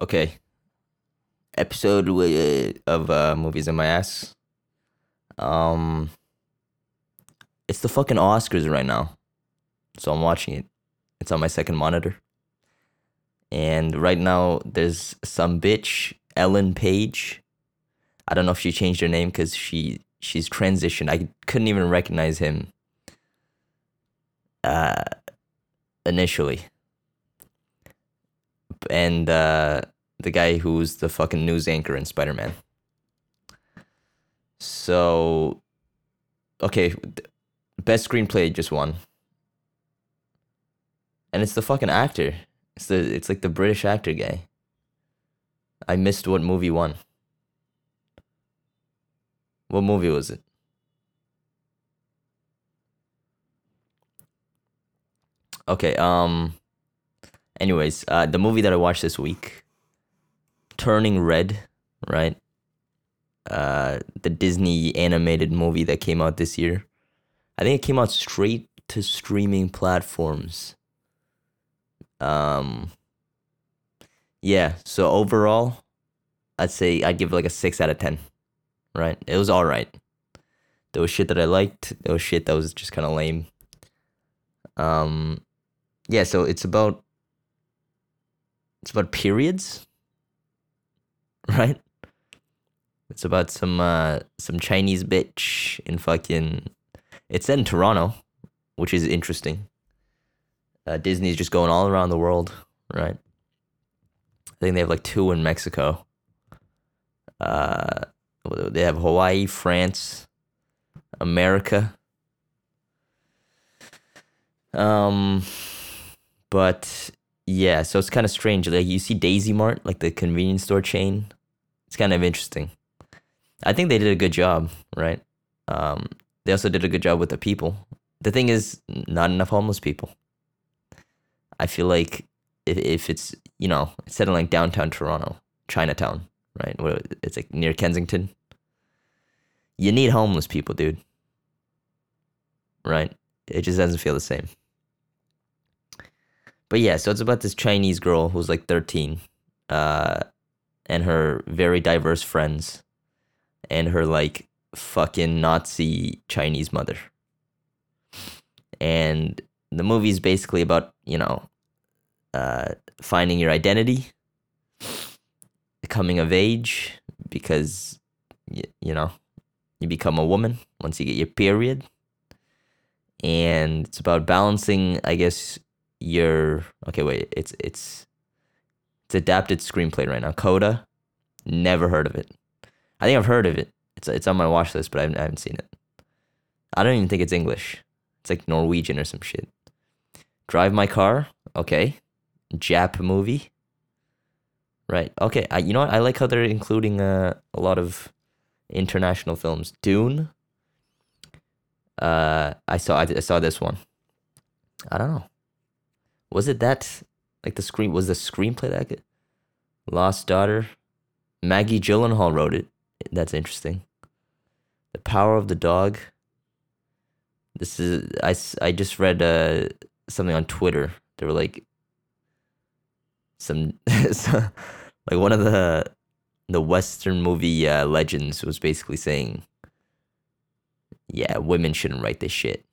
Okay. Episode uh, of uh, movies in my ass. Um, it's the fucking Oscars right now, so I'm watching it. It's on my second monitor, and right now there's some bitch Ellen Page. I don't know if she changed her name because she she's transitioned. I couldn't even recognize him. Uh, initially and uh, the guy who's the fucking news anchor in Spider Man. So, okay, best screenplay just won, and it's the fucking actor. It's the it's like the British actor guy. I missed what movie won. What movie was it? Okay, um anyways, uh, the movie that I watched this week, Turning Red, right? Uh, the Disney animated movie that came out this year. I think it came out straight to streaming platforms. Um, yeah. So overall, I'd say I'd give it like a six out of ten. Right? It was all right. There was shit that I liked. There was shit that was just kind of lame. Um, yeah. So it's about it's about periods, right? It's about some uh, some Chinese bitch in fucking. It's in Toronto, which is interesting. Uh, Disney's just going all around the world, right? I think they have like two in Mexico. Uh, they have Hawaii, France, America. Um, but yeah, so it's kind of strange. Like you see Daisy Mart, like the convenience store chain. It's kind of interesting. I think they did a good job, right? Um, they also did a good job with the people. The thing is, not enough homeless people. I feel like if, if it's you know it's set in like downtown Toronto, Chinatown, right? It's like near Kensington. You need homeless people, dude. Right? It just doesn't feel the same. But yeah, so it's about this Chinese girl who's like 13, uh, and her very diverse friends, and her like fucking Nazi Chinese mother. And the movie is basically about, you know, uh, finding your identity, coming of age, because, y- you know, you become a woman once you get your period. And it's about balancing, I guess, your okay wait it's it's it's adapted screenplay right now. Coda never heard of it. I think i've heard of it. It's it's on my watch list but i haven't, I haven't seen it. I don't even think it's english. It's like norwegian or some shit. Drive my car okay. Jap movie right okay. I, you know what? I like how they're including uh, a lot of international films. Dune uh i saw I, I saw this one. I don't know was it that like the screen was the screenplay that good? Lost Daughter. Maggie Gyllenhaal wrote it. That's interesting. The Power of the Dog. This is I, I just read uh, something on Twitter. They were like some like one of the the Western movie uh, legends was basically saying, yeah, women shouldn't write this shit,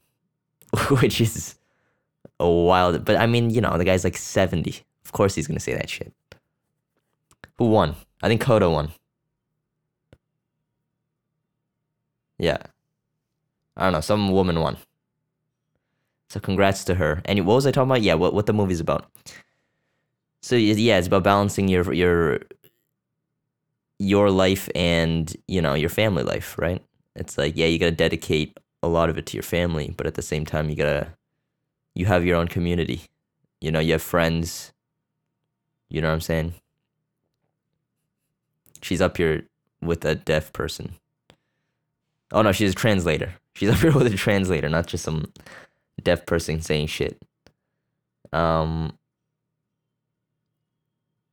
which is a wild. But I mean, you know, the guy's like 70. Of course he's going to say that shit. Who won? I think Coda won. Yeah. I don't know. Some woman won. So congrats to her. And what was I talking about? Yeah, what, what the movie's about. So yeah, it's about balancing your your your life and, you know, your family life, right? It's like, yeah, you got to dedicate a lot of it to your family, but at the same time you got to you have your own community. You know, you have friends. You know what I'm saying? She's up here with a deaf person. Oh no, she's a translator. She's up here with a translator, not just some deaf person saying shit. Um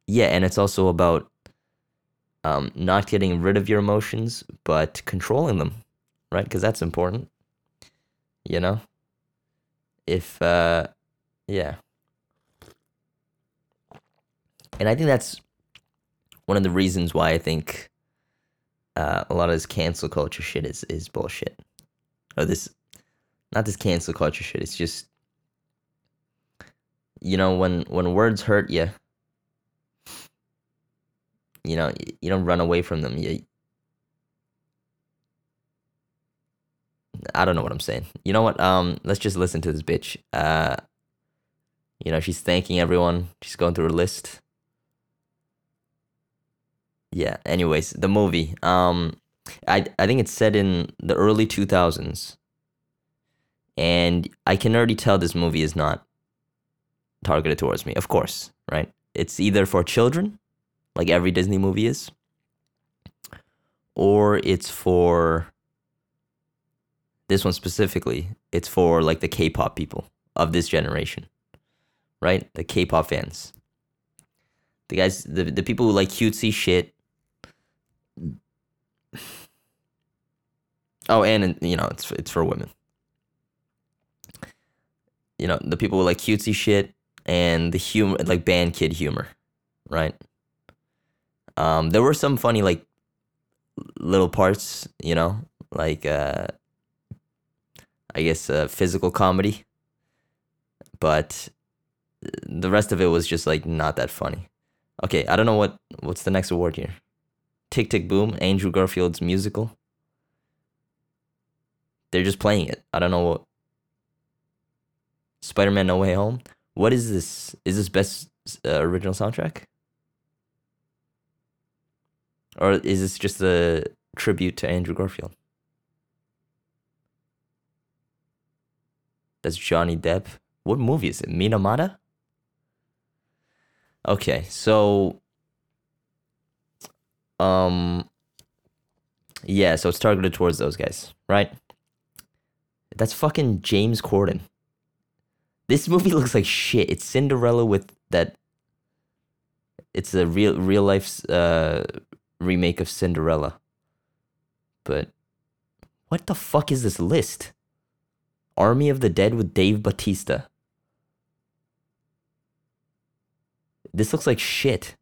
Yeah, and it's also about um not getting rid of your emotions, but controlling them, right? Cuz that's important. You know? If uh yeah and i think that's one of the reasons why I think uh, a lot of this cancel culture shit is is bullshit. Or this, not this cancel culture shit. It's just, you know, when when words hurt you, you know, you don't run away from them. You, I don't know what I'm saying. You know what? Um, let's just listen to this bitch. Uh, you know, she's thanking everyone. She's going through her list. Yeah. Anyways, the movie. Um, I I think it's set in the early 2000s, and I can already tell this movie is not targeted towards me. Of course, right? It's either for children, like every Disney movie is, or it's for this one specifically. It's for like the K-pop people of this generation, right? The K-pop fans, the guys, the the people who like cutesy shit Oh, and you know, it's it's for women. You know, the people with like cutesy shit and the humor, like band kid humor, right? Um, there were some funny like little parts, you know, like uh, I guess uh, physical comedy, but the rest of it was just like not that funny. Okay, I don't know what what's the next award here. Tick Tick Boom, Andrew Garfield's musical. They're just playing it. I don't know what. Spider Man No Way Home. What is this? Is this best uh, original soundtrack? Or is this just a tribute to Andrew Garfield? That's Johnny Depp. What movie is it? Minamata? Okay, so um yeah, so it's targeted towards those guys, right? That's fucking James Corden. This movie looks like shit. It's Cinderella with that. It's a real real life uh, remake of Cinderella. But what the fuck is this list? Army of the Dead with Dave Bautista. This looks like shit.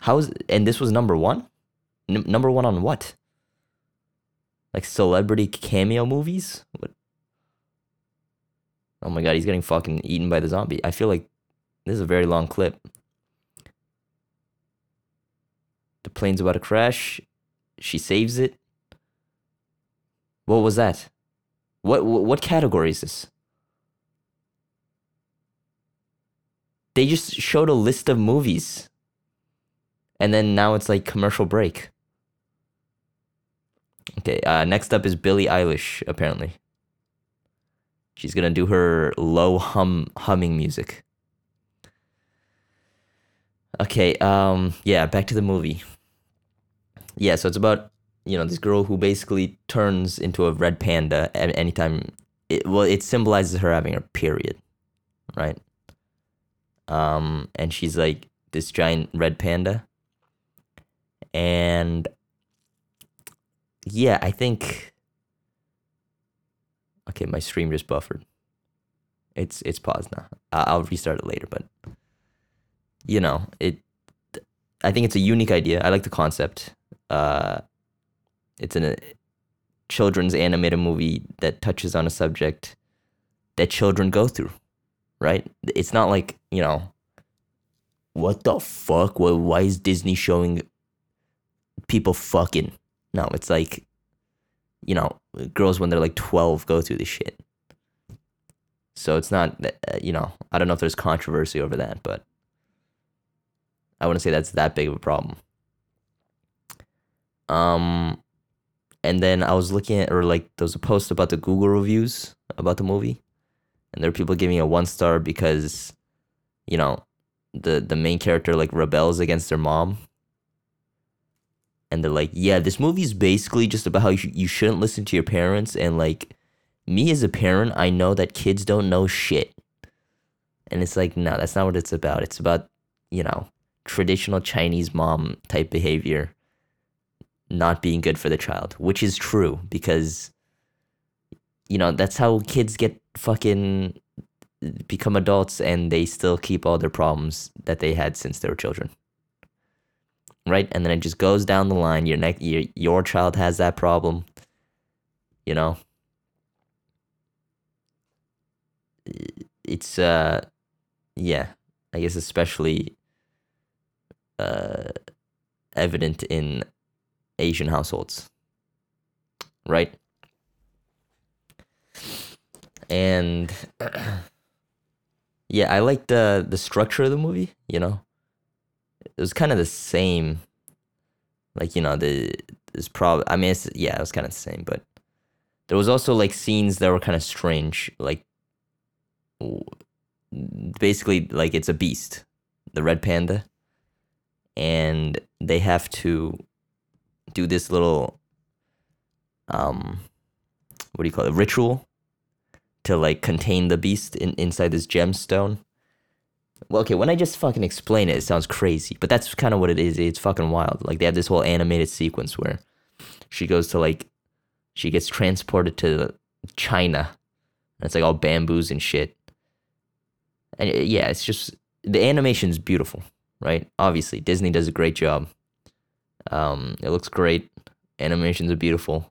How's and this was number one? N- number one on what? like celebrity cameo movies. What? Oh my god, he's getting fucking eaten by the zombie. I feel like this is a very long clip. The plane's about to crash. She saves it. What was that? What what, category is this? They just showed a list of movies. And then now it's like commercial break. Okay, uh, next up is Billie Eilish, apparently. She's gonna do her low hum humming music. Okay, um, yeah, back to the movie. Yeah, so it's about you know this girl who basically turns into a red panda anytime. It, well, it symbolizes her having her period, right? Um, and she's like this giant red panda, and yeah, I think. Okay, my stream just buffered. It's it's paused now. I'll restart it later, but you know it. I think it's a unique idea. I like the concept. Uh, it's a children's animated movie that touches on a subject that children go through, right? It's not like you know. What the fuck? Why, why is Disney showing people fucking? No, it's like, you know, girls when they're like 12 go through this shit. So it's not, uh, you know, I don't know if there's controversy over that, but I wouldn't say that's that big of a problem. Um, and then I was looking at, or like, there was a post about the Google reviews about the movie, and there are people giving a one star because, you know, the the main character like rebels against their mom and they're like, yeah, this movie is basically just about how you, you shouldn't listen to your parents. And like, me as a parent, I know that kids don't know shit. And it's like, no, that's not what it's about. It's about, you know, traditional Chinese mom type behavior not being good for the child, which is true because, you know, that's how kids get fucking become adults and they still keep all their problems that they had since they were children. Right? And then it just goes down the line. Your next your, your child has that problem. You know? It's uh yeah, I guess especially uh evident in Asian households. Right? And yeah, I like the the structure of the movie, you know. It was kind of the same like, you know, the this probably I mean, it's, yeah, it was kind of the same, but there was also like scenes that were kind of strange, like basically like it's a beast, the red panda, and they have to do this little um what do you call it ritual to like contain the beast in, inside this gemstone? Well okay when i just fucking explain it it sounds crazy but that's kind of what it is. It's fucking wild. Like they have this whole animated sequence where she goes to like she gets transported to china and it's like all bamboos and shit. And yeah it's just the animation's beautiful right? Obviously disney does a great job um it looks great. Animations are beautiful.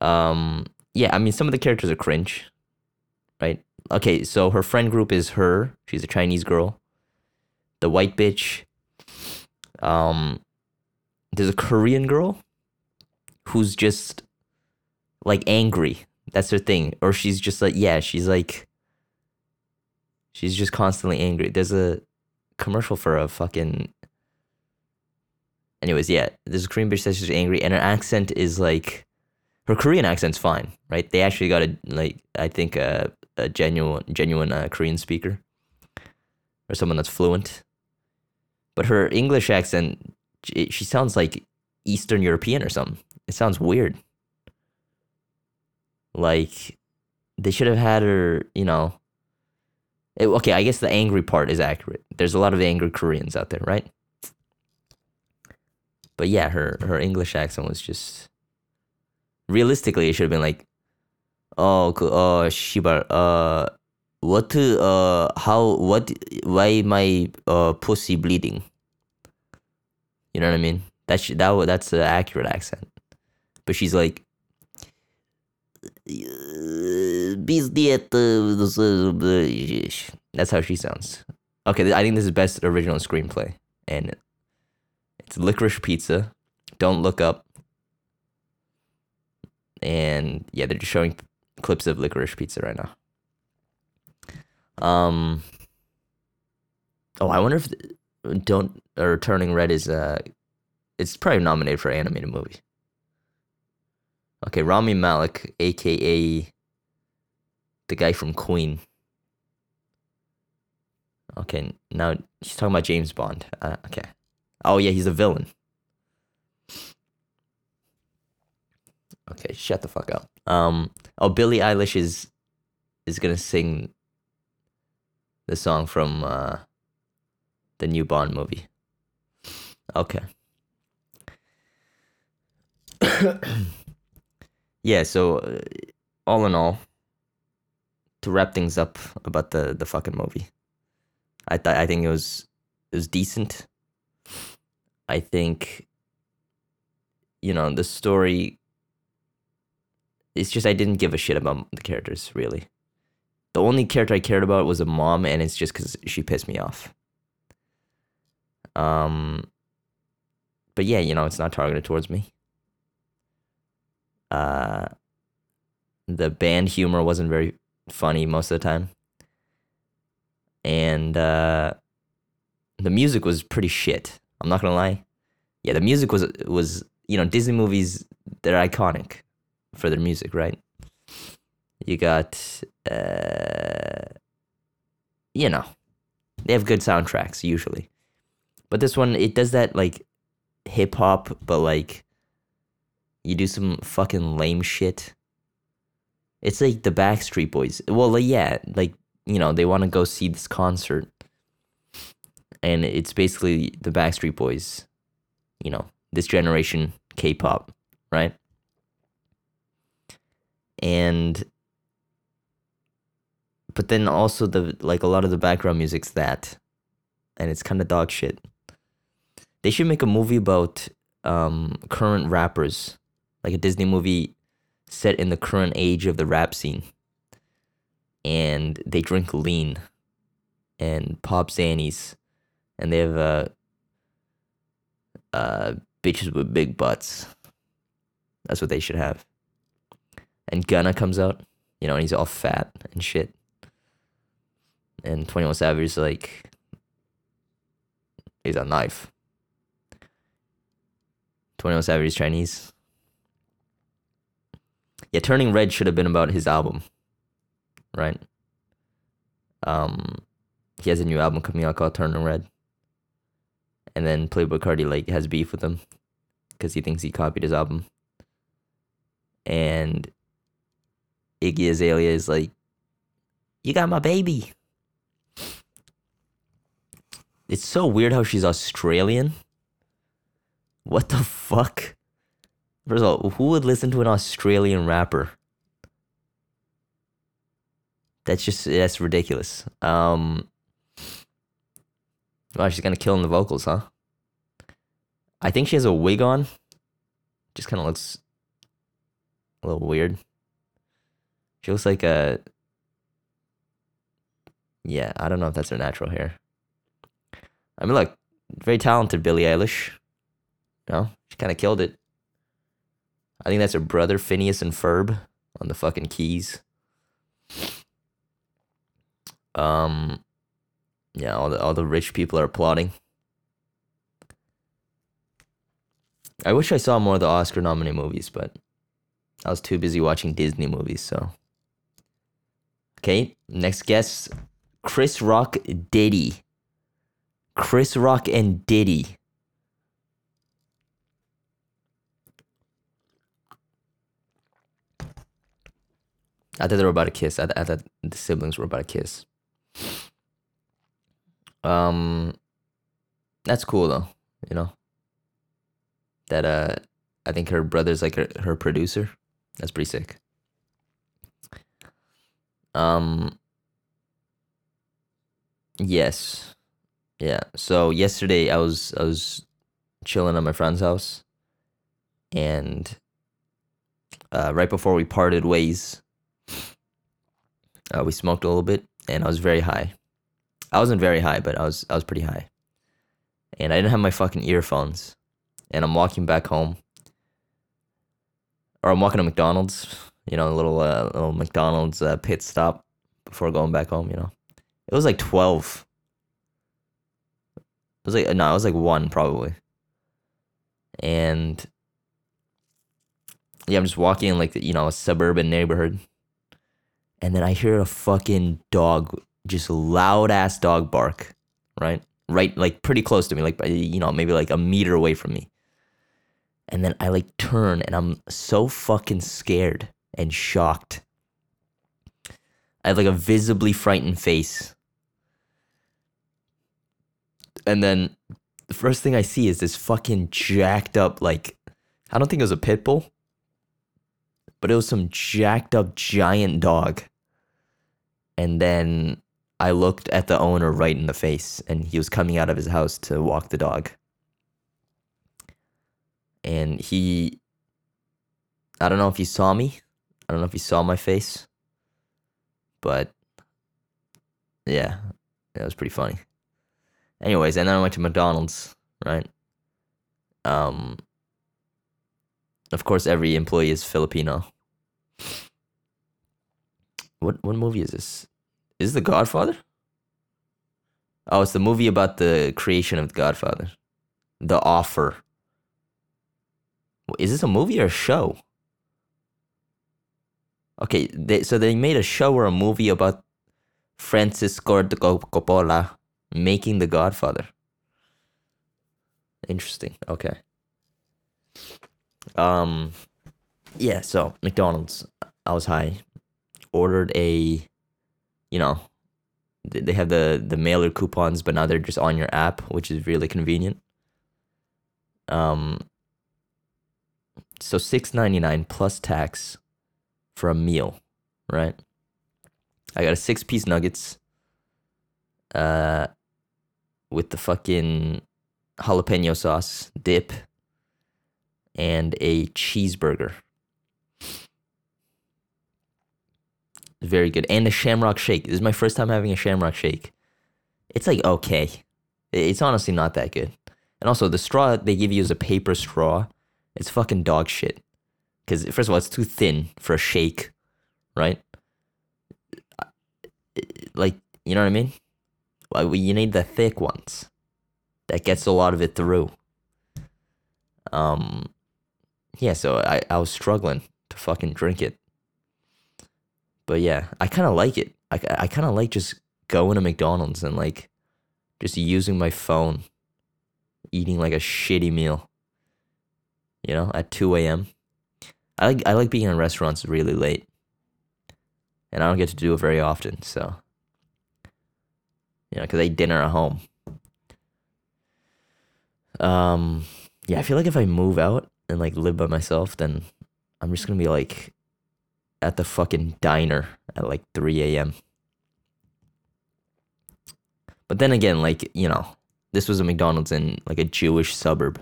Um yeah i mean some of the characters are cringe right? Okay so her friend group is her. She's a chinese girl. The white bitch um there's a korean girl who's just like angry. That's her thing. Or she's just like yeah she's like she's just constantly angry. There's a commercial for a fucking anyways yeah a korean bitch that she's angry and her accent is like her Korean accent's fine, right? They actually got a like I think a, a genuine genuine uh, Korean speaker or someone that's fluent. But her English accent, she, she sounds like Eastern European or something. It sounds weird. Like they should have had her, you know. It, okay, I guess the angry part is accurate. There's a lot of angry Koreans out there, right? But yeah, her her English accent was just realistically, it should have been like, oh, uh, 씨발, uh, what, uh, how, what, why my uh pussy bleeding? You know what I mean? That's that that's the accurate accent, but she's like, that's how she sounds. Okay, I think this is best original screenplay, and it's Licorice Pizza. Don't look up and yeah, they're just showing clips of licorice pizza right now. Um. Oh, I wonder if don't or turning red is uh, it's probably nominated for animated movie. Okay, Rami Malek, aka the guy from Queen. Okay, now he's talking about James Bond. Uh, okay. Oh yeah, he's a villain. Okay, shut the fuck up. Um, oh, Billie Eilish is is gonna sing the song from uh, the new Bond movie. Okay. yeah. So, uh, all in all, to wrap things up about the the fucking movie, I thought I think it was it was decent. I think you know the story it's just I didn't give a shit about the characters really. The only character I cared about was a mom, and it's just because she pissed me off. Um, but yeah, you know, it's not targeted towards me. Uh, the band humor wasn't very funny most of the time, and uh, the music was pretty shit. I'm not gonna lie. Yeah, the music was was you know Disney movies they're iconic for their music, right? You got, uh, you know, they have good soundtracks usually, but this one it does that like hip hop, but like you do some fucking lame shit. It's like the Backstreet Boys. Well, like, yeah, like you know they want to go see this concert, and it's basically the Backstreet Boys. You know, this generation K-pop, right? and but then also the like a lot of the background music's that, and it's kind of dog shit. They should make a movie about um, current rappers, like a Disney movie set in the current age of the rap scene. And they drink lean and pop zannies, and they have uh, uh, bitches with big butts. That's what they should have. And Gunna comes out, you know, and he's all fat and shit. And 21 Savage is like, he's a knife. 21 Savage is Chinese. Yeah, Turning Red should have been about his album, right? Um, he has a new album coming out called Turning Red. And then Playboi Carti like has beef with him because he thinks he copied his album. And Iggy Azalea is like, "You got my baby." It's so weird how she's Australian. What the fuck? First of all, who would listen to an Australian rapper? That's just that's ridiculous. Um Wow, she's gonna kill in the vocals, huh? I think she has a wig on. Just kind of looks a little weird. She looks like a. Yeah, I don't know if that's her natural hair. I mean, look, very talented Billie Eilish. No, she kind of killed it. I think that's her brother, Phineas and Ferb, on the fucking keys. Um, yeah, all the all the rich people are applauding. I wish I saw more of the Oscar nominated movies, but I was too busy watching Disney movies, so. Okay, next guest Chris Rock Diddy. Chris Rock and Diddy. I thought they were about to kiss. I, I thought the siblings were about to kiss. Um, that's cool though. You know. That uh, I think her brother's like her, her producer. That's pretty sick. Um. Yes. Yeah. So yesterday I was I was chilling at my friend's house, and uh, right before we parted ways, uh, we smoked a little bit, and I was very high. I wasn't very high, but I was I was pretty high. And I didn't have my fucking earphones. And I'm walking back home. Or I'm walking to McDonald's, you know, a little uh, little McDonald's uh, pit stop before going back home, you know. It was like 12. It was like no, it was like 1 probably. And yeah, I'm just walking in like, you know, a suburban neighborhood. And then I hear a fucking dog just loud ass dog bark, right? Right, like pretty close to me, like you know, maybe like a meter away from me. And then I like turn and I'm so fucking scared and shocked. I have like a visibly frightened face. And then the first thing I see is this fucking jacked up, like, I don't think it was a pit bull, but it was some jacked up giant dog. And then I looked at the owner right in the face, and he was coming out of his house to walk the dog. And he, I don't know if he saw me. I don't know if he saw my face. But yeah, that was pretty funny. Anyways, and then I went to McDonald's, right? Um, of course, every employee is Filipino. What what movie is this? Is The Godfather? Oh, it's the movie about the creation of The Godfather. The Offer. Is this a movie or a show? Okay, they, so they made a show or a movie about Francis Ford Coppola making The Godfather. Interesting. Okay. Um, yeah. So McDonald's. I was high. Ordered a you know, they have the the mailer coupons, but now they're just on your app, which is really convenient. Um, so six ninety nine plus tax for a meal, right? I got a six piece nuggets. Uh, with the fucking jalapeno sauce dip, and a cheeseburger. Very good, and a Shamrock Shake. This is my first time having a Shamrock Shake. It's like okay, it's honestly not that good. And also, the straw they give you is a paper straw. It's fucking dog shit. Because first of all, it's too thin for a shake, right? Like you know what I mean? Well, you need the thick ones that gets a lot of it through. Um, yeah. So I I was struggling to fucking drink it. But yeah, I kind of like it. I I kind of like just going to McDonald's and like just using my phone, eating like a shitty meal. You know, at two a.m. I like I like being in restaurants really late, and I don't get to do it very often. So, you know, because I eat dinner at home. Um, yeah, I feel like if I move out and like live by myself, then I'm just gonna be like at the fucking diner at like three a.m. But then again, like you know, this was a McDonald's in like a Jewish suburb.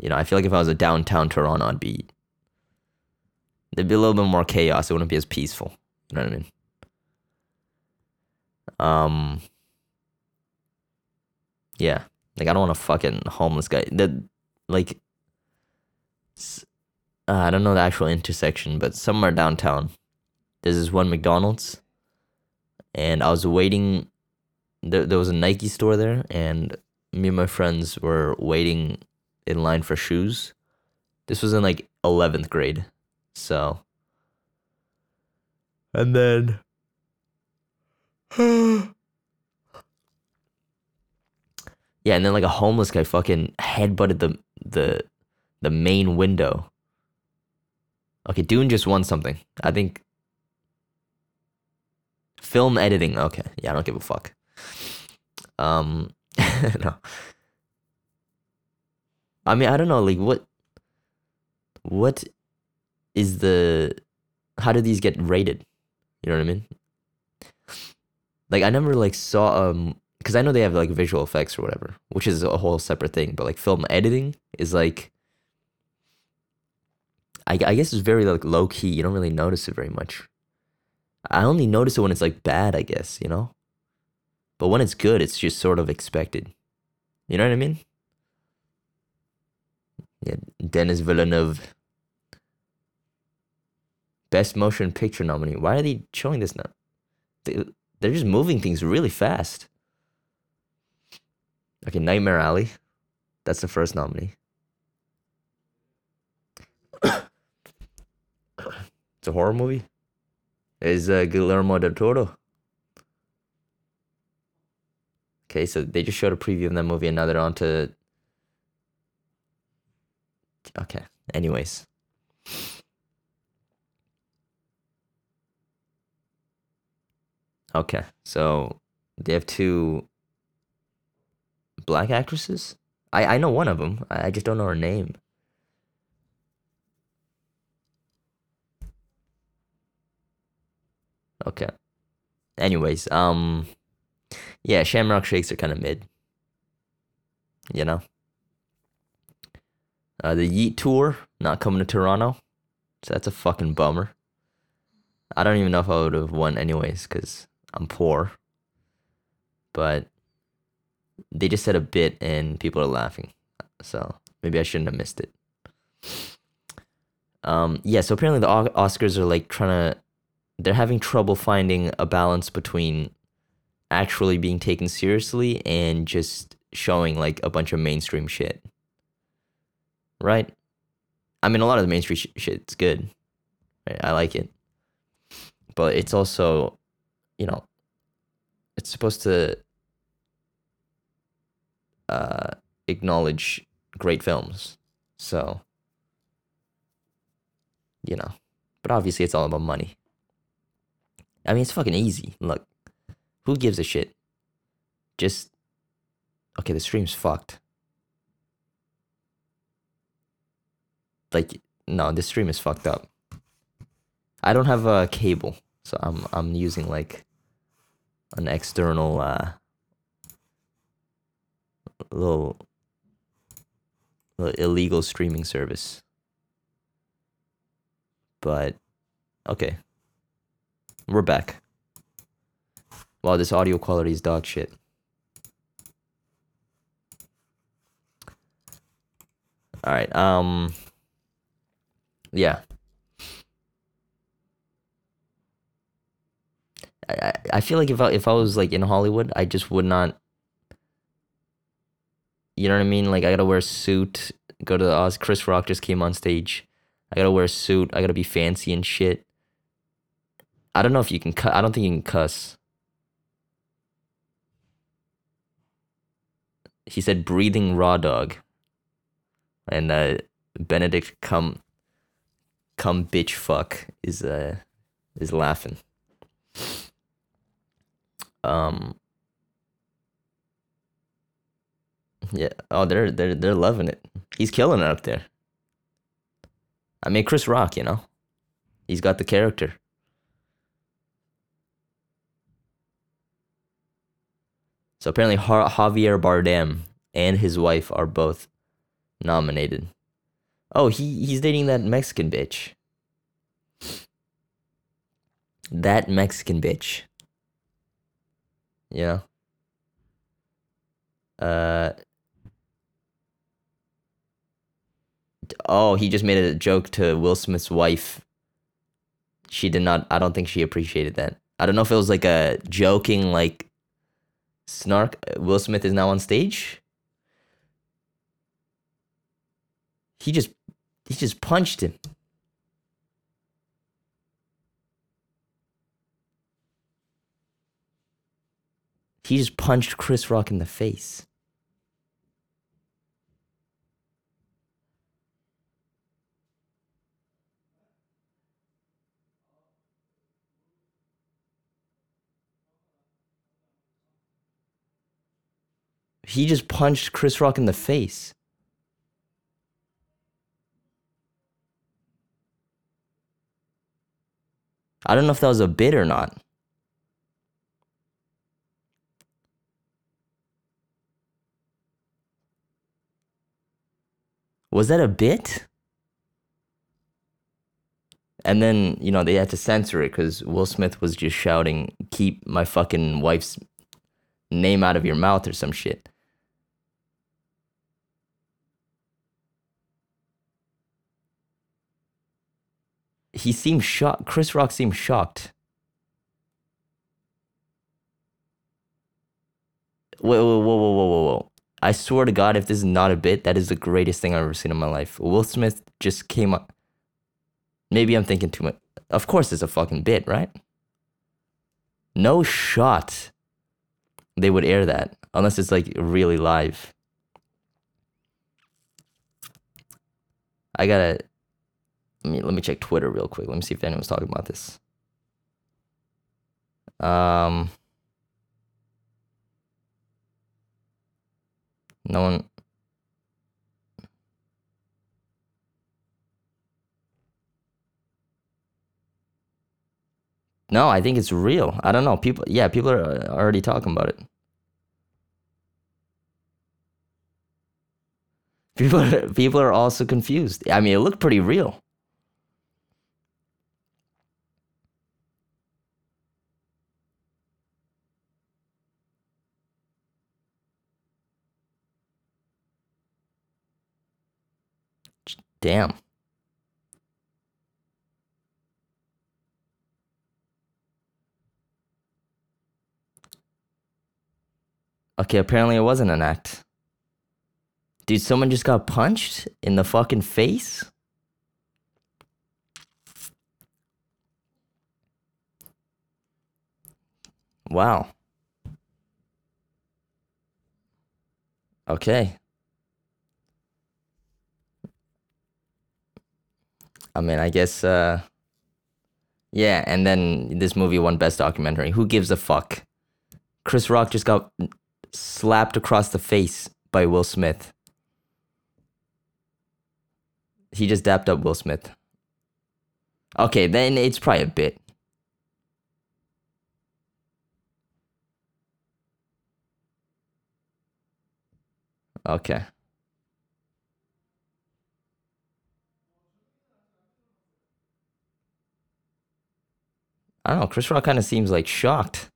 You know, I feel like if I was a downtown Toronto, I'd be there'd be a little bit more chaos. It wouldn't be as peaceful. You know what I mean? Um. Yeah, like I don't want a fucking homeless guy. That like, uh, I don't know the actual intersection, but somewhere downtown, there's this one McDonald's, and I was waiting. There, there was a Nike store there, and me and my friends were waiting in line for shoes. This was in like eleventh grade, so. And then. yeah, and then like a homeless guy fucking headbutted the the the main window. Okay, Dune just won something. I think film editing. Okay, yeah, I don't give a fuck. Um, no. I mean, I don't know. Like, what, what is the? How do these get rated? You know what I mean? Like, I never like saw um because I know they have like visual effects or whatever, which is a whole separate thing. But like film editing is like, I, I guess it's very like low key. You don't really notice it very much. I only notice it when it's like bad, I guess, you know? But when it's good, it's just sort of expected. You know what I mean? Yeah, Denis Villeneuve. Best motion picture nominee. Why are they showing this now? They, they're just moving things really fast. Okay, Nightmare Alley. That's the first nominee. it's a horror movie. Is uh, Guillermo del Toro. Okay, so they just showed a preview of that movie, and now they're on to. Okay. Anyways. Okay, so they have two black actresses. I I know one of them. I just don't know her name. Okay. Anyways, um, yeah, Shamrock Shakes are kind of mid. You know. Uh, the Yeet tour not coming to Toronto, so that's a fucking bummer. I don't even know if I would have won anyways because I'm poor. But they just said a bit and people are laughing, so maybe I shouldn't have missed it. Um, yeah, so apparently the Oscars are like trying to, they're having trouble finding a balance between actually being taken seriously and just showing like a bunch of mainstream shit. Right? I mean, a lot of the mainstream sh- shit's good. Right? I like it. But it's also, you know, it's supposed to uh, acknowledge great films. So, you know, but obviously it's all about money. I mean, it's fucking easy. Look, who gives a shit? Just, okay, the stream's fucked. Like, no, the stream is fucked up. I don't have a cable, So I'm I'm using like an external uh little, little illegal streaming service. But okay. We're back. Wow, this audio quality is dog shit. All right. Um. Yeah. I, I feel like if I if I was like in Hollywood, I just would not. You know what I mean? Like I gotta wear a suit, go to the Oz. Chris Rock just came on stage. I gotta wear a suit. I gotta be fancy and shit. I don't know if you can cut. I don't think you can cuss. He said breathing raw dog. And uh Benedict come come bitch fuck is uh is laughing. Um Yeah. Oh, they're they're they're loving it. He's killing it up there. I mean, Chris Rock, you know, he's got the character. So apparently, Ja- Javier Bardem and his wife are both nominated. Oh, he he's dating that Mexican bitch. That Mexican bitch. Yeah. Uh. Oh, he just made a joke to Will Smith's wife. She did not. I don't think she appreciated that. I don't know if it was like a joking, like snark. Uh, Will Smith is now on stage. He just he just punched him. He just punched Chris Rock in the face. He just punched Chris Rock in the face. I don't know if that was a bit or not. Was that a bit? And then, you know, they had to censor it because Will Smith was just shouting, keep my fucking wife's name out of your mouth or some shit. He seemed shocked. Chris Rock seemed shocked. Whoa, whoa, whoa, whoa, whoa, whoa. I swear to God, if this is not a bit, that is the greatest thing I've ever seen in my life. Will Smith just came up. Maybe I'm thinking too much. Of course, it's a fucking bit, right? No shot they would air that unless it's like really live. I gotta let me let me check Twitter real quick. Let me see if anyone's talking about this. Um, no one. No, I think it's real. I don't know. People, yeah, people are already talking about it. People, people are also confused. I mean, it looked pretty real. Damn. Okay, apparently it wasn't an act. Dude, someone just got punched in the fucking face? Wow. Okay. I mean, I guess. Uh, yeah, and then this movie won Best Documentary. Who gives a fuck? Chris Rock just got slapped across the face by Will Smith. He just dapped up Will Smith. Okay, then it's probably a bit. Okay. I don't know. Chris Rock kind of seems like shocked.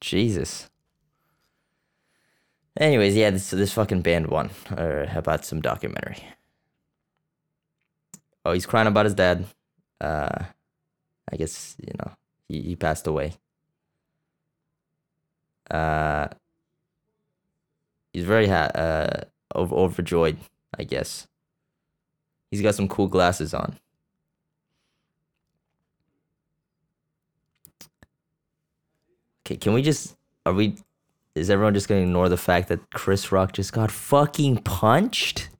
Jesus. Anyways, yeah, this this fucking band won uh, about some documentary. Oh, he's crying about his dad. Uh, I guess you know he, he passed away. Uh, he's very ha- uh over- overjoyed. I guess he's got some cool glasses on. Okay, can we just are we is everyone just gonna ignore the fact that Chris Rock just got fucking punched?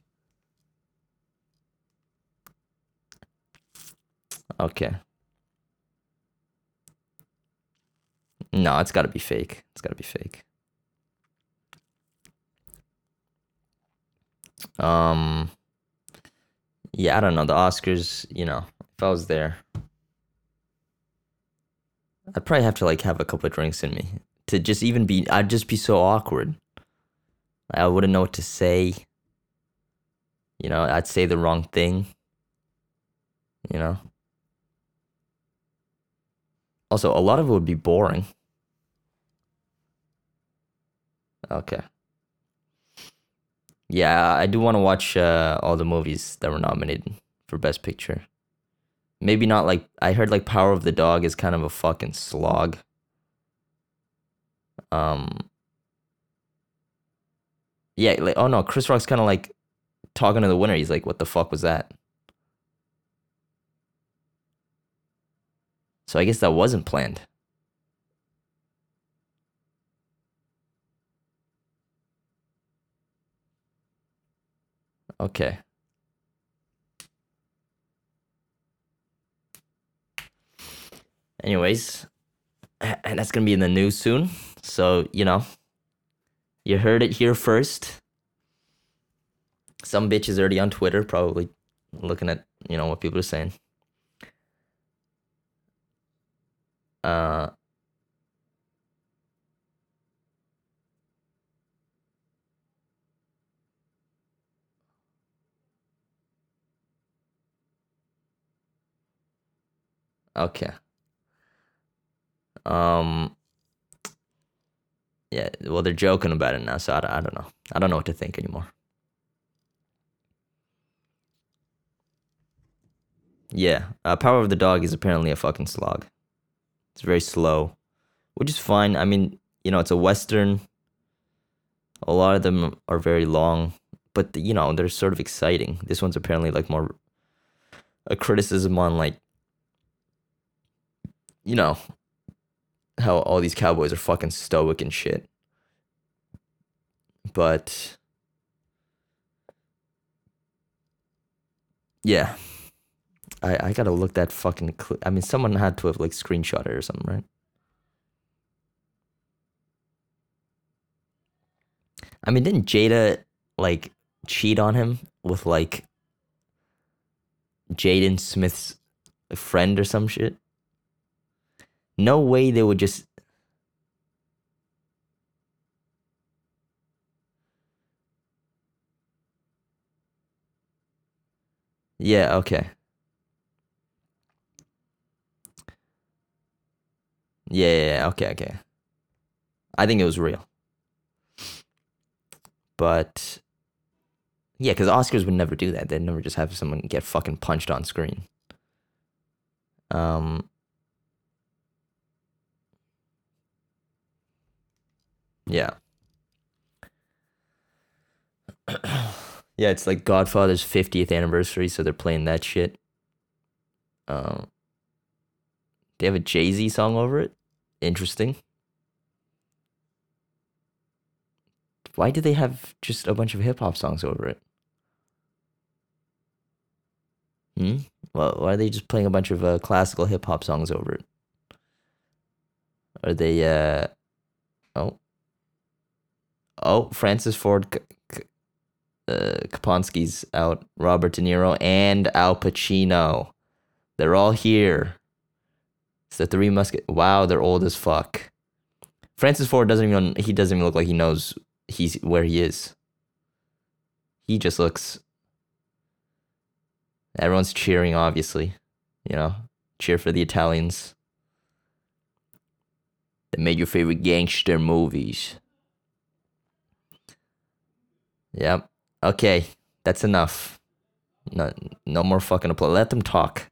Okay. No, it's gotta be fake. It's gotta be fake. Um Yeah, I don't know. The Oscars, you know, if I was there, I'd probably have to like have a couple of drinks in me to just even be. I'd just be so awkward. I wouldn't know what to say. You know, I'd say the wrong thing. You know. Also, a lot of it would be boring. Okay. Yeah, I do want to watch uh, all the movies that were nominated for Best Picture. Maybe not like I heard like Power of the Dog is kind of a fucking slog. Um Yeah, like oh no, Chris Rock's kind of like talking to the winner. He's like, "What the fuck was that?" So I guess that wasn't planned. Okay. Anyways, and that's gonna be in the news soon. So you know, you heard it here first. Some bitch is already on Twitter, probably looking at you know what people are saying. Uh. Okay. Um. Yeah. Well, they're joking about it now, so I, I don't know. I don't know what to think anymore. Yeah. Uh, Power of the Dog is apparently a fucking slog. It's very slow, which is fine. I mean, you know, it's a western. A lot of them are very long, but you know, they're sort of exciting. This one's apparently like more a criticism on like you know how all these cowboys are fucking stoic and shit. But yeah, I I gotta look that fucking. Cl- I mean, someone had to have like screenshot it or something, right? I mean, didn't Jada like cheat on him with like Jaden Smith's friend or some shit? No way they would just. Yeah, okay. Yeah, yeah, yeah, okay, okay. I think it was real. But yeah, because Oscars would never do that. They'd never just have someone get fucking punched on screen. Um, yeah. yeah, it's like Godfather's 50th anniversary, so they're playing that shit. Um, they have a Jay Z song over it. Interesting. Why do they have just a bunch of hip hop songs over it? Hmm. Well, why are they just playing a bunch of uh, classical hip hop songs over it? Are they? uh Oh. Oh, Francis Ford C- uh, Kaponsky's out. Robert De Niro and Al Pacino. They're all here. It's the Three Musket. Wow, they're old as fuck. Francis Ford doesn't even he doesn't even look like he knows he's where he is. He just looks. Everyone's cheering, obviously. You know, cheer for the Italians. They made your favorite gangster movies. Yep. Okay, that's enough. No, no more fucking applause. Let them talk.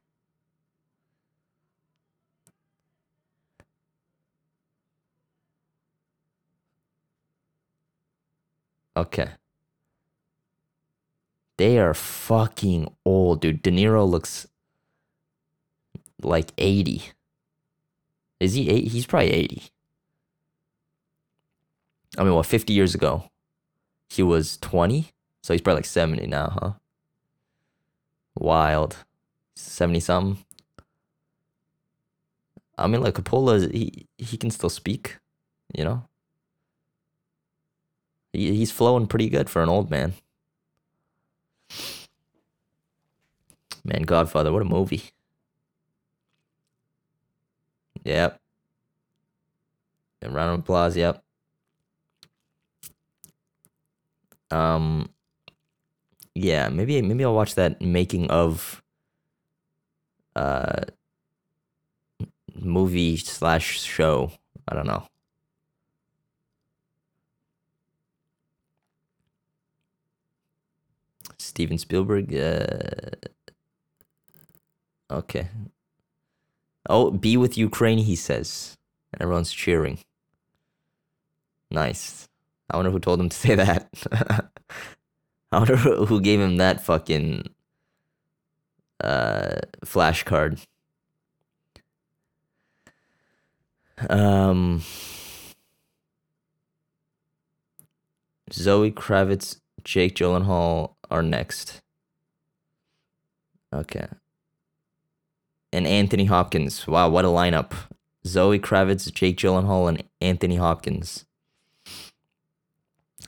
Okay. They are fucking old, dude. De Niro looks like 80. Is he 80? He's probably 80. I mean, what, 50 years ago? He was 20? So he's probably like 70 now, huh? Wild. 70 something. I mean, like Coppola, he, he can still speak, you know? He, he's flowing pretty good for an old man. Man, Godfather, what a movie. Yep. And round of applause, yep. Um yeah, maybe maybe I'll watch that making of uh movie slash show. I don't know. Steven Spielberg. Uh, okay. Oh, be with Ukraine, he says. And everyone's cheering. Nice. I wonder who told him to say that. I wonder who gave him that fucking uh, flashcard. Um, Zoe Kravitz, Jake Gyllenhaal are next. Okay. And Anthony Hopkins. Wow, what a lineup. Zoe Kravitz, Jake Gyllenhaal, and Anthony Hopkins.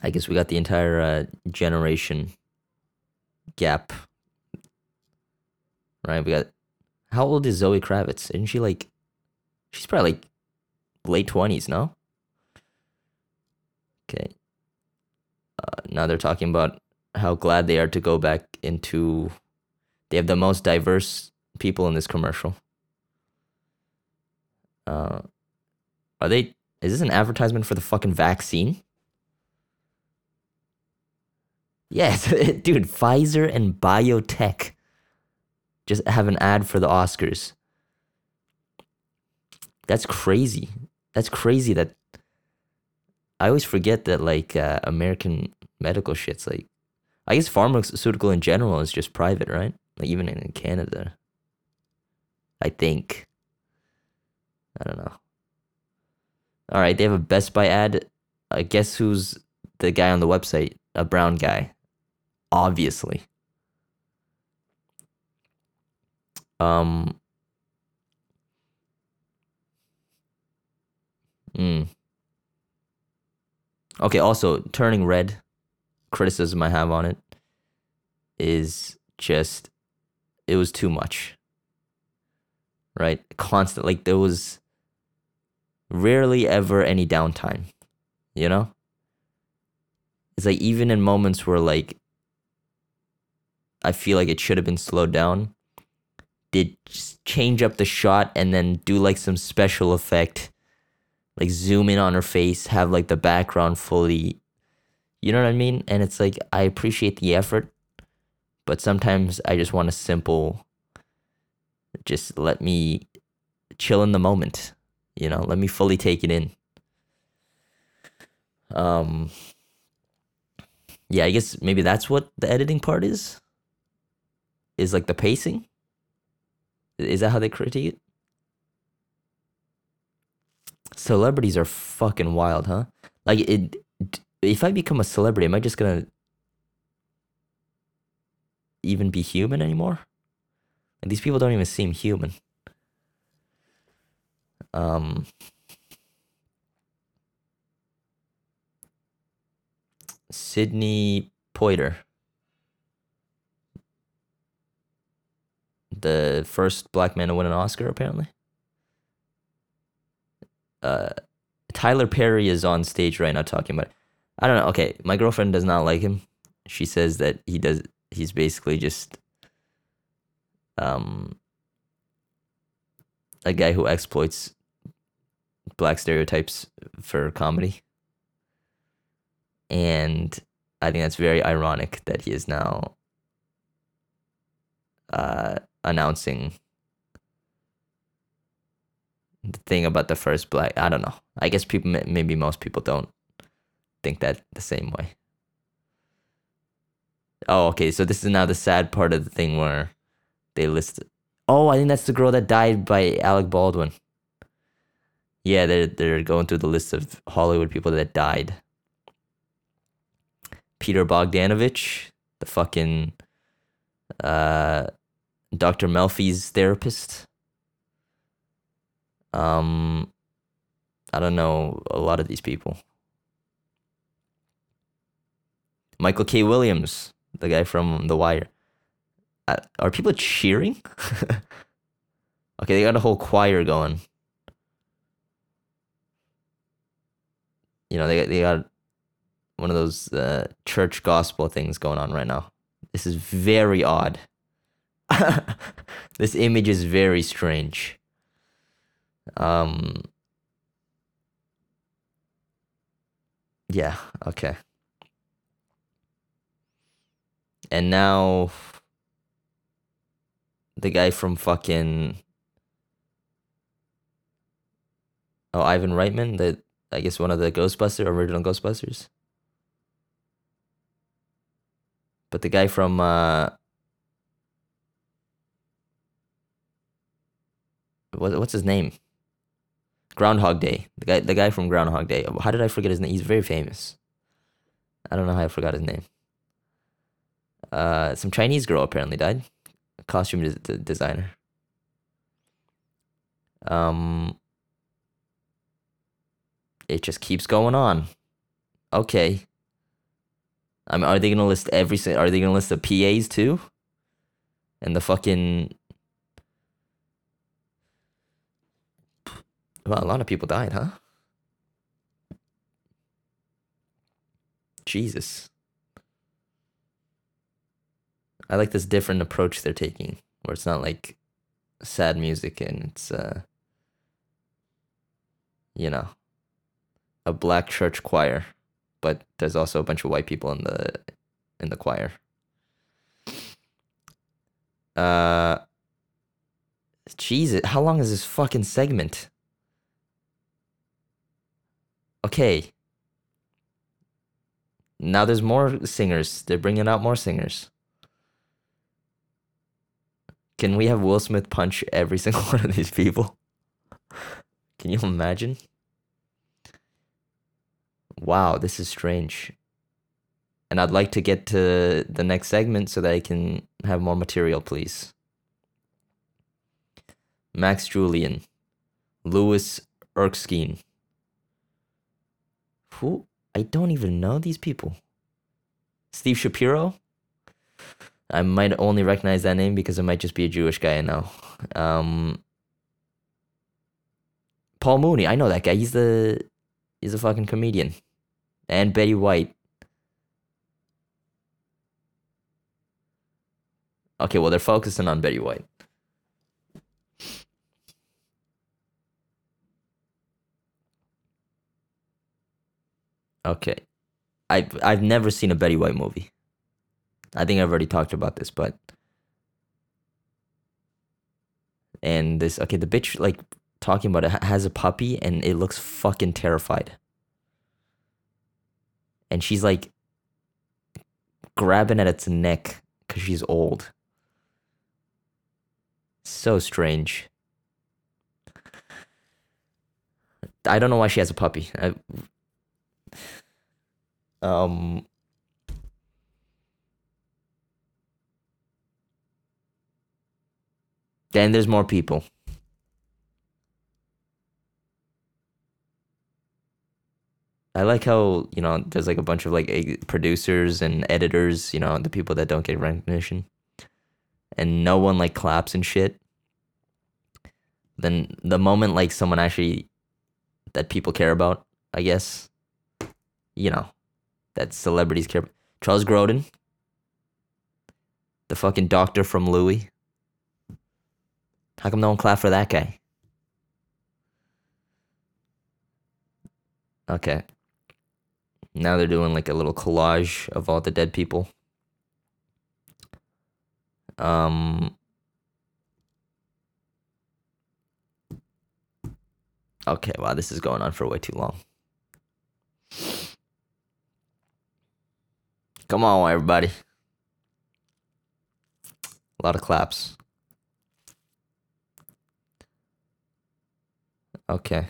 I guess we got the entire uh, generation gap. Right? We got. How old is Zoe Kravitz? Isn't she like. She's probably like late 20s, no? Okay. Uh, now they're talking about how glad they are to go back into. They have the most diverse people in this commercial. Uh, are they? Is this an advertisement for the fucking vaccine? Yes, dude. Pfizer and BioNTech just have an ad for the Oscars. That's crazy. That's crazy. That I always forget that like uh, American medical shit's like I guess pharmaceutical in general is just private, right? Like even in Canada. I think. I don't know. All right, they have a Best Buy ad. I guess who's the guy on the website? A brown guy. Obviously. Um Mm. Okay, also turning red criticism I have on it is just it was too much. Right? Constant like there was rarely ever any downtime. You know? It's like even in moments where like I feel like it should have been slowed down, did change up the shot and then do like some special effect like zoom in on her face, have like the background fully you know what I mean? And it's like I appreciate the effort, but sometimes I just want a simple just let me chill in the moment, you know, let me fully take it in. Um yeah, I guess maybe that's what the editing part is. Is like the pacing. Is that how they critique it? Celebrities are fucking wild, huh? Like it if I become a celebrity, am I just gonna even be human anymore? And these people don't even seem human. Um, Sidney Poitier, the first black man to win an Oscar, apparently. uh, Tyler Perry is on stage right now talking about. It. I don't know. Okay, my girlfriend does not like him. She says that he does. He's basically just um a guy who exploits black stereotypes for comedy. And I think that's very ironic that he is now uh, announcing the thing about the first black. I don't know. I guess people, maybe most people don't think that the same way. Oh, okay. So this is now the sad part of the thing where they list. Oh, I think that's the girl that died by Alec Baldwin. Yeah, they're they're going through the list of Hollywood people that died. Peter Bogdanovich, the fucking uh, Dr. Melfi's therapist. Um, I don't know a lot of these people. Michael K. Williams, the guy from The Wire. Uh, are people cheering? okay, they got a whole choir going. You know, they they got one of those uh, church gospel things going on right now. This is very odd. this image is very strange. Um. Yeah. Okay. And now the guy from fucking oh Ivan Reitman, the I guess one of the Ghostbuster original Ghostbusters. But the guy from uh what, what's his name? Groundhog Day. The guy the guy from Groundhog Day. How did I forget his name? He's very famous. I don't know how I forgot his name. Uh some Chinese girl apparently died. Costume des- designer. Um it just keeps going on. Okay. I mean, are they gonna list every? Are they gonna list the PAs too? And the fucking. Well, a lot of people died, huh? Jesus. I like this different approach they're taking, where it's not like sad music and it's uh you know a black church choir, but there's also a bunch of white people in the in the choir. Uh Jesus, how long is this fucking segment? Okay. Now there's more singers. They're bringing out more singers. Can we have Will Smith punch every single one of these people? Can you imagine? wow, this is strange. And I'd like to get to the next segment so that I can have more material, please. Max Julien, Louis Erskine. Who? I don't even know these people. Steve Schapiro? I might only recognize that name because it might just be a Jewish guy I know. Um, Paul Mooney, I know that guy. He's the he's a fucking comedian and Betty White. Okay, well, they're focusing on Betty White. Okay. I've I've never seen a Betty White movie. I think I've already talked about this, but and this okay, the bitch like talking about it has a puppy and it looks fucking terrified and she's like grabbing at its neck because she's old. So strange. I don't know why she has a puppy. I, um. Then there's more people. I like how you know there's like a bunch of like producers and editors, you know, the people that don't get recognition, and no one like claps and shit. Then the moment like someone actually that people care about, I guess. You know, that celebrities care. Charles Grodin, the fucking doctor from Louie. How come no one clapped for that guy? Okay. Now they're doing like a little collage of all the dead people. Um Okay, wow, this is going on for way too long. Come on, everybody. A lot of claps. Okay.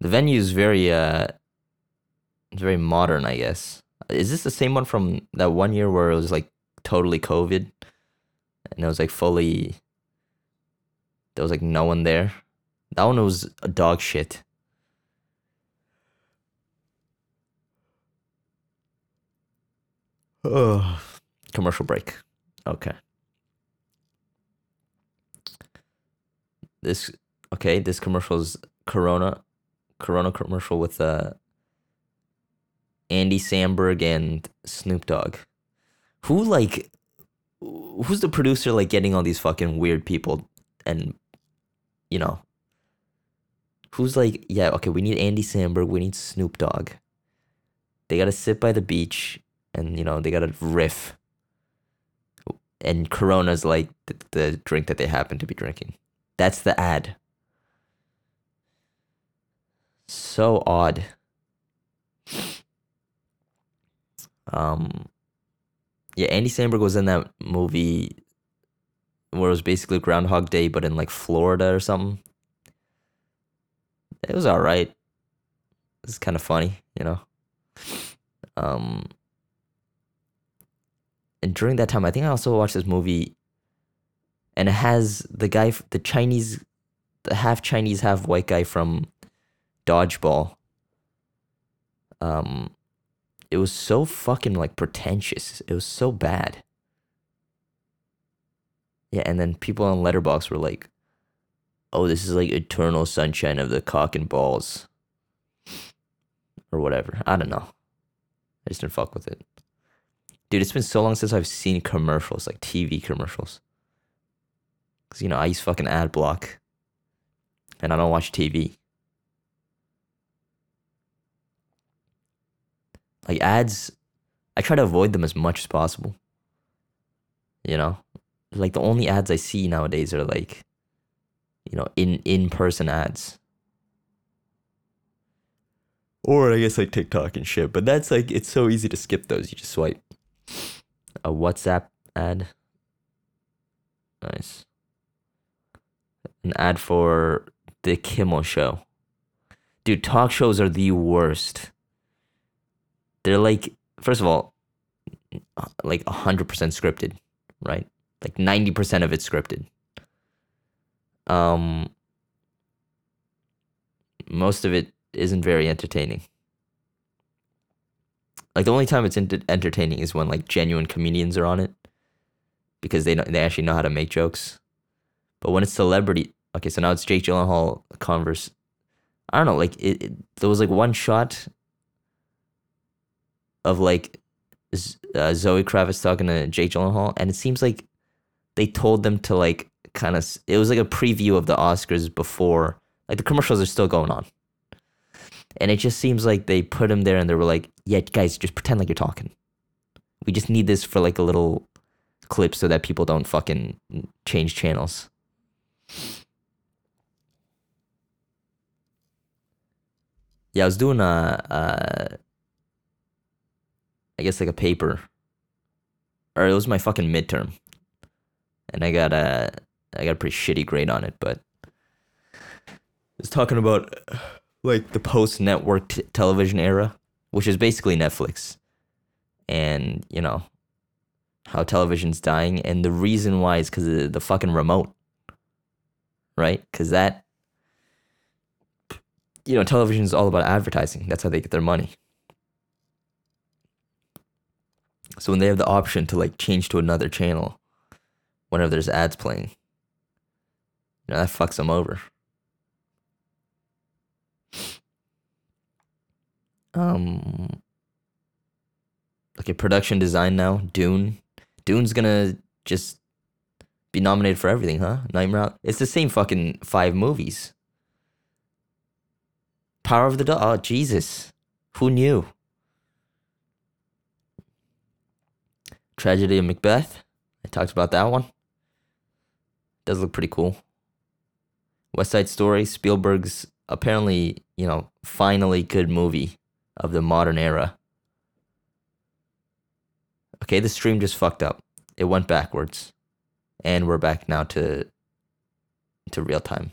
The venue is very uh very modern, I guess. Is this the same one from that one year where it was like totally COVID and it was like fully there was like no one there? That one was a dog shit. Ugh. Commercial break. Okay. This okay, this commercial is Corona Corona commercial with uh Andy Samberg and Snoop Dogg. Who like who's the producer like getting all these fucking weird people and you know who's like yeah okay we need Andy Samberg we need Snoop Dogg they gotta sit by the beach and you know they got a riff and Corona's like the, the drink that they happen to be drinking that's the ad so odd um yeah, Andy Samberg was in that movie where it was basically Groundhog Day, but in like Florida or something. It was all right. It's kind of funny, you know. Um, and during that time, I think I also watched this movie, and it has the guy, the Chinese, the half Chinese, half white guy from Dodgeball. Um, it was so fucking like pretentious. It was so bad. Yeah, and then people on Letterboxd were like, "Oh, this is like eternal sunshine of the cock and balls," or whatever. I don't know. I just didn't fuck with it, dude. It's been so long since I've seen commercials, like TV commercials. Cause you know I use fucking ad block, and I don't watch TV. like ads i try to avoid them as much as possible you know like the only ads i see nowadays are like you know in in person ads or i guess like tiktok and shit but that's like it's so easy to skip those you just swipe a whatsapp ad. Nice. An ad for the kimmel show. Dude talk shows are the worst. They're like first of all like 100% scripted right? Like 90% of it's scripted. Um most of it isn't very entertaining like the only time it's ent- entertaining is when like genuine comedians are on it because they know, they actually know how to make jokes but when it's celebrity okay so now it's Jake Gyllenhaal converse I don't know like it, it there was like one shot of like uh, Zoe Kravitz talking to Jake Gyllenhaal, and it seems like they told them to like kind of. It was like a preview of the Oscars before, like the commercials are still going on, and it just seems like they put him there, and they were like, "Yeah, guys, just pretend like you're talking. We just need this for like a little clip so that people don't fucking change channels." Yeah, I was doing a. a I guess like a paper, or it was my fucking midterm, and I got a I got a pretty shitty grade on it. But it's talking about like the post network t- television era, which is basically Netflix, and you know how television's dying, and the reason why is because of the fucking remote, right? Because that you know television is all about advertising. That's how they get their money. So when they have the option to like change to another channel whenever there's ads playing, you know, that fucks them over. Um. Okay, production design now. Dune. Dune's gonna just be nominated for everything, huh? Nightmare Out. It's the same fucking five movies. Power of the Dog. Oh Jesus, who knew? Tragedy of Macbeth. I talked about that one. Does look pretty cool. West Side Story. Spielberg's apparently, you know, finally good movie of the modern era. Okay, the stream just fucked up. It went backwards. And we're back now to to real time.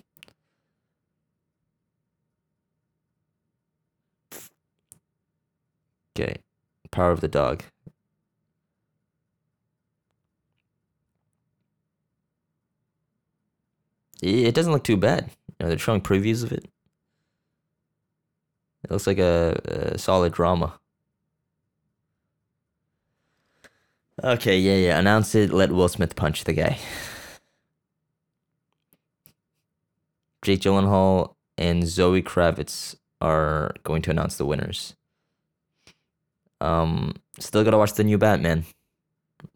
Okay. Power of the dog. It doesn't look too bad. You know, they're showing previews of it. It looks like a, a solid drama. Okay, yeah, yeah. Announce it. Let Will Smith punch the guy. Jake Gyllenhaal and Zoe Kravitz are going to announce the winners. Um, still gotta watch the new Batman,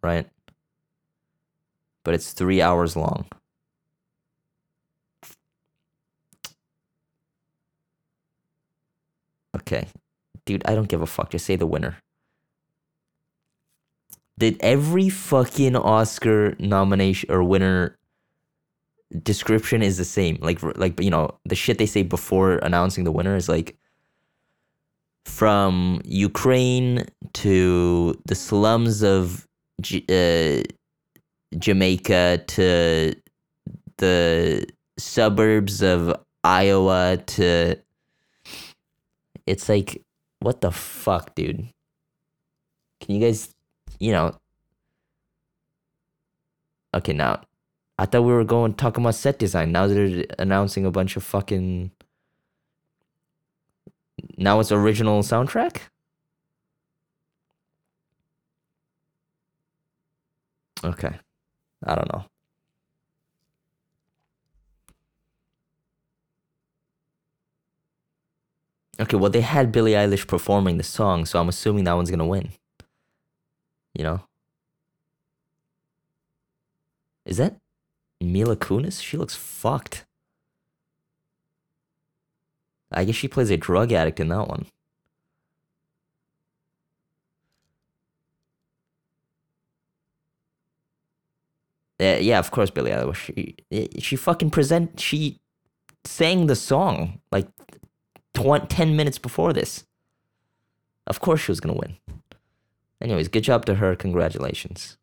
right? But it's three hours long. Okay, dude, I don't give a fuck. Just say the winner. Did every fucking Oscar nomination or winner description is the same? Like, like you know, the shit they say before announcing the winner is like from Ukraine to the slums of J- uh, Jamaica to the suburbs of Iowa to it's like what the fuck, dude? Can you guys, you know? Okay, now I thought we were going talking about set design. Now they're announcing a bunch of fucking now it's original soundtrack? Okay. I don't know. Okay, well they had Billie Eilish performing the song, so I'm assuming that one's gonna win. You know? Is that Mila Kunis? She looks fucked. I guess she plays a drug addict in that one. Uh, yeah, of course, Billie Eilish. She, she fucking present. She sang the song like 20, 10 minutes before this. Of course, she was gonna win. Anyways, good job to her. Congratulations.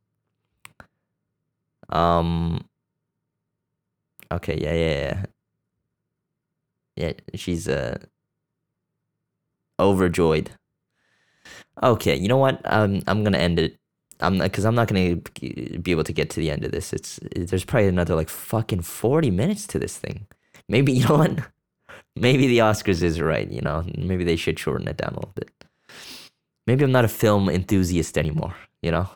Um. Okay. Yeah. Yeah. Yeah yeah, she's uh overjoyed. Okay, you know what? Um, I'm gonna end it. I'm because I'm not gonna be able to get to the end of this. It's there's probably another like fucking forty minutes to this thing. Maybe you know what? Maybe the Oscars is right. You know, maybe they should shorten it down a little bit. Maybe I'm not a film enthusiast anymore. You know.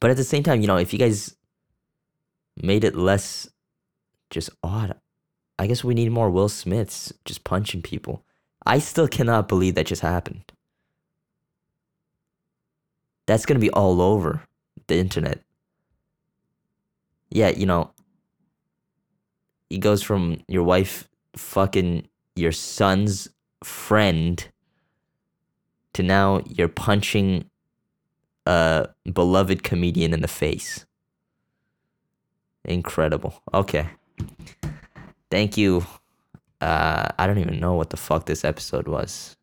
But at the same time, you know, if you guys made it less just odd. I guess we need more Will Smiths just punching people. I still cannot believe that just happened. That's going to be all over the internet. Yeah, you know, it goes from your wife fucking your son's friend to now you're punching a beloved comedian in the face. Incredible. Okay. Thank you. Uh, I don't even know what the fuck this episode was.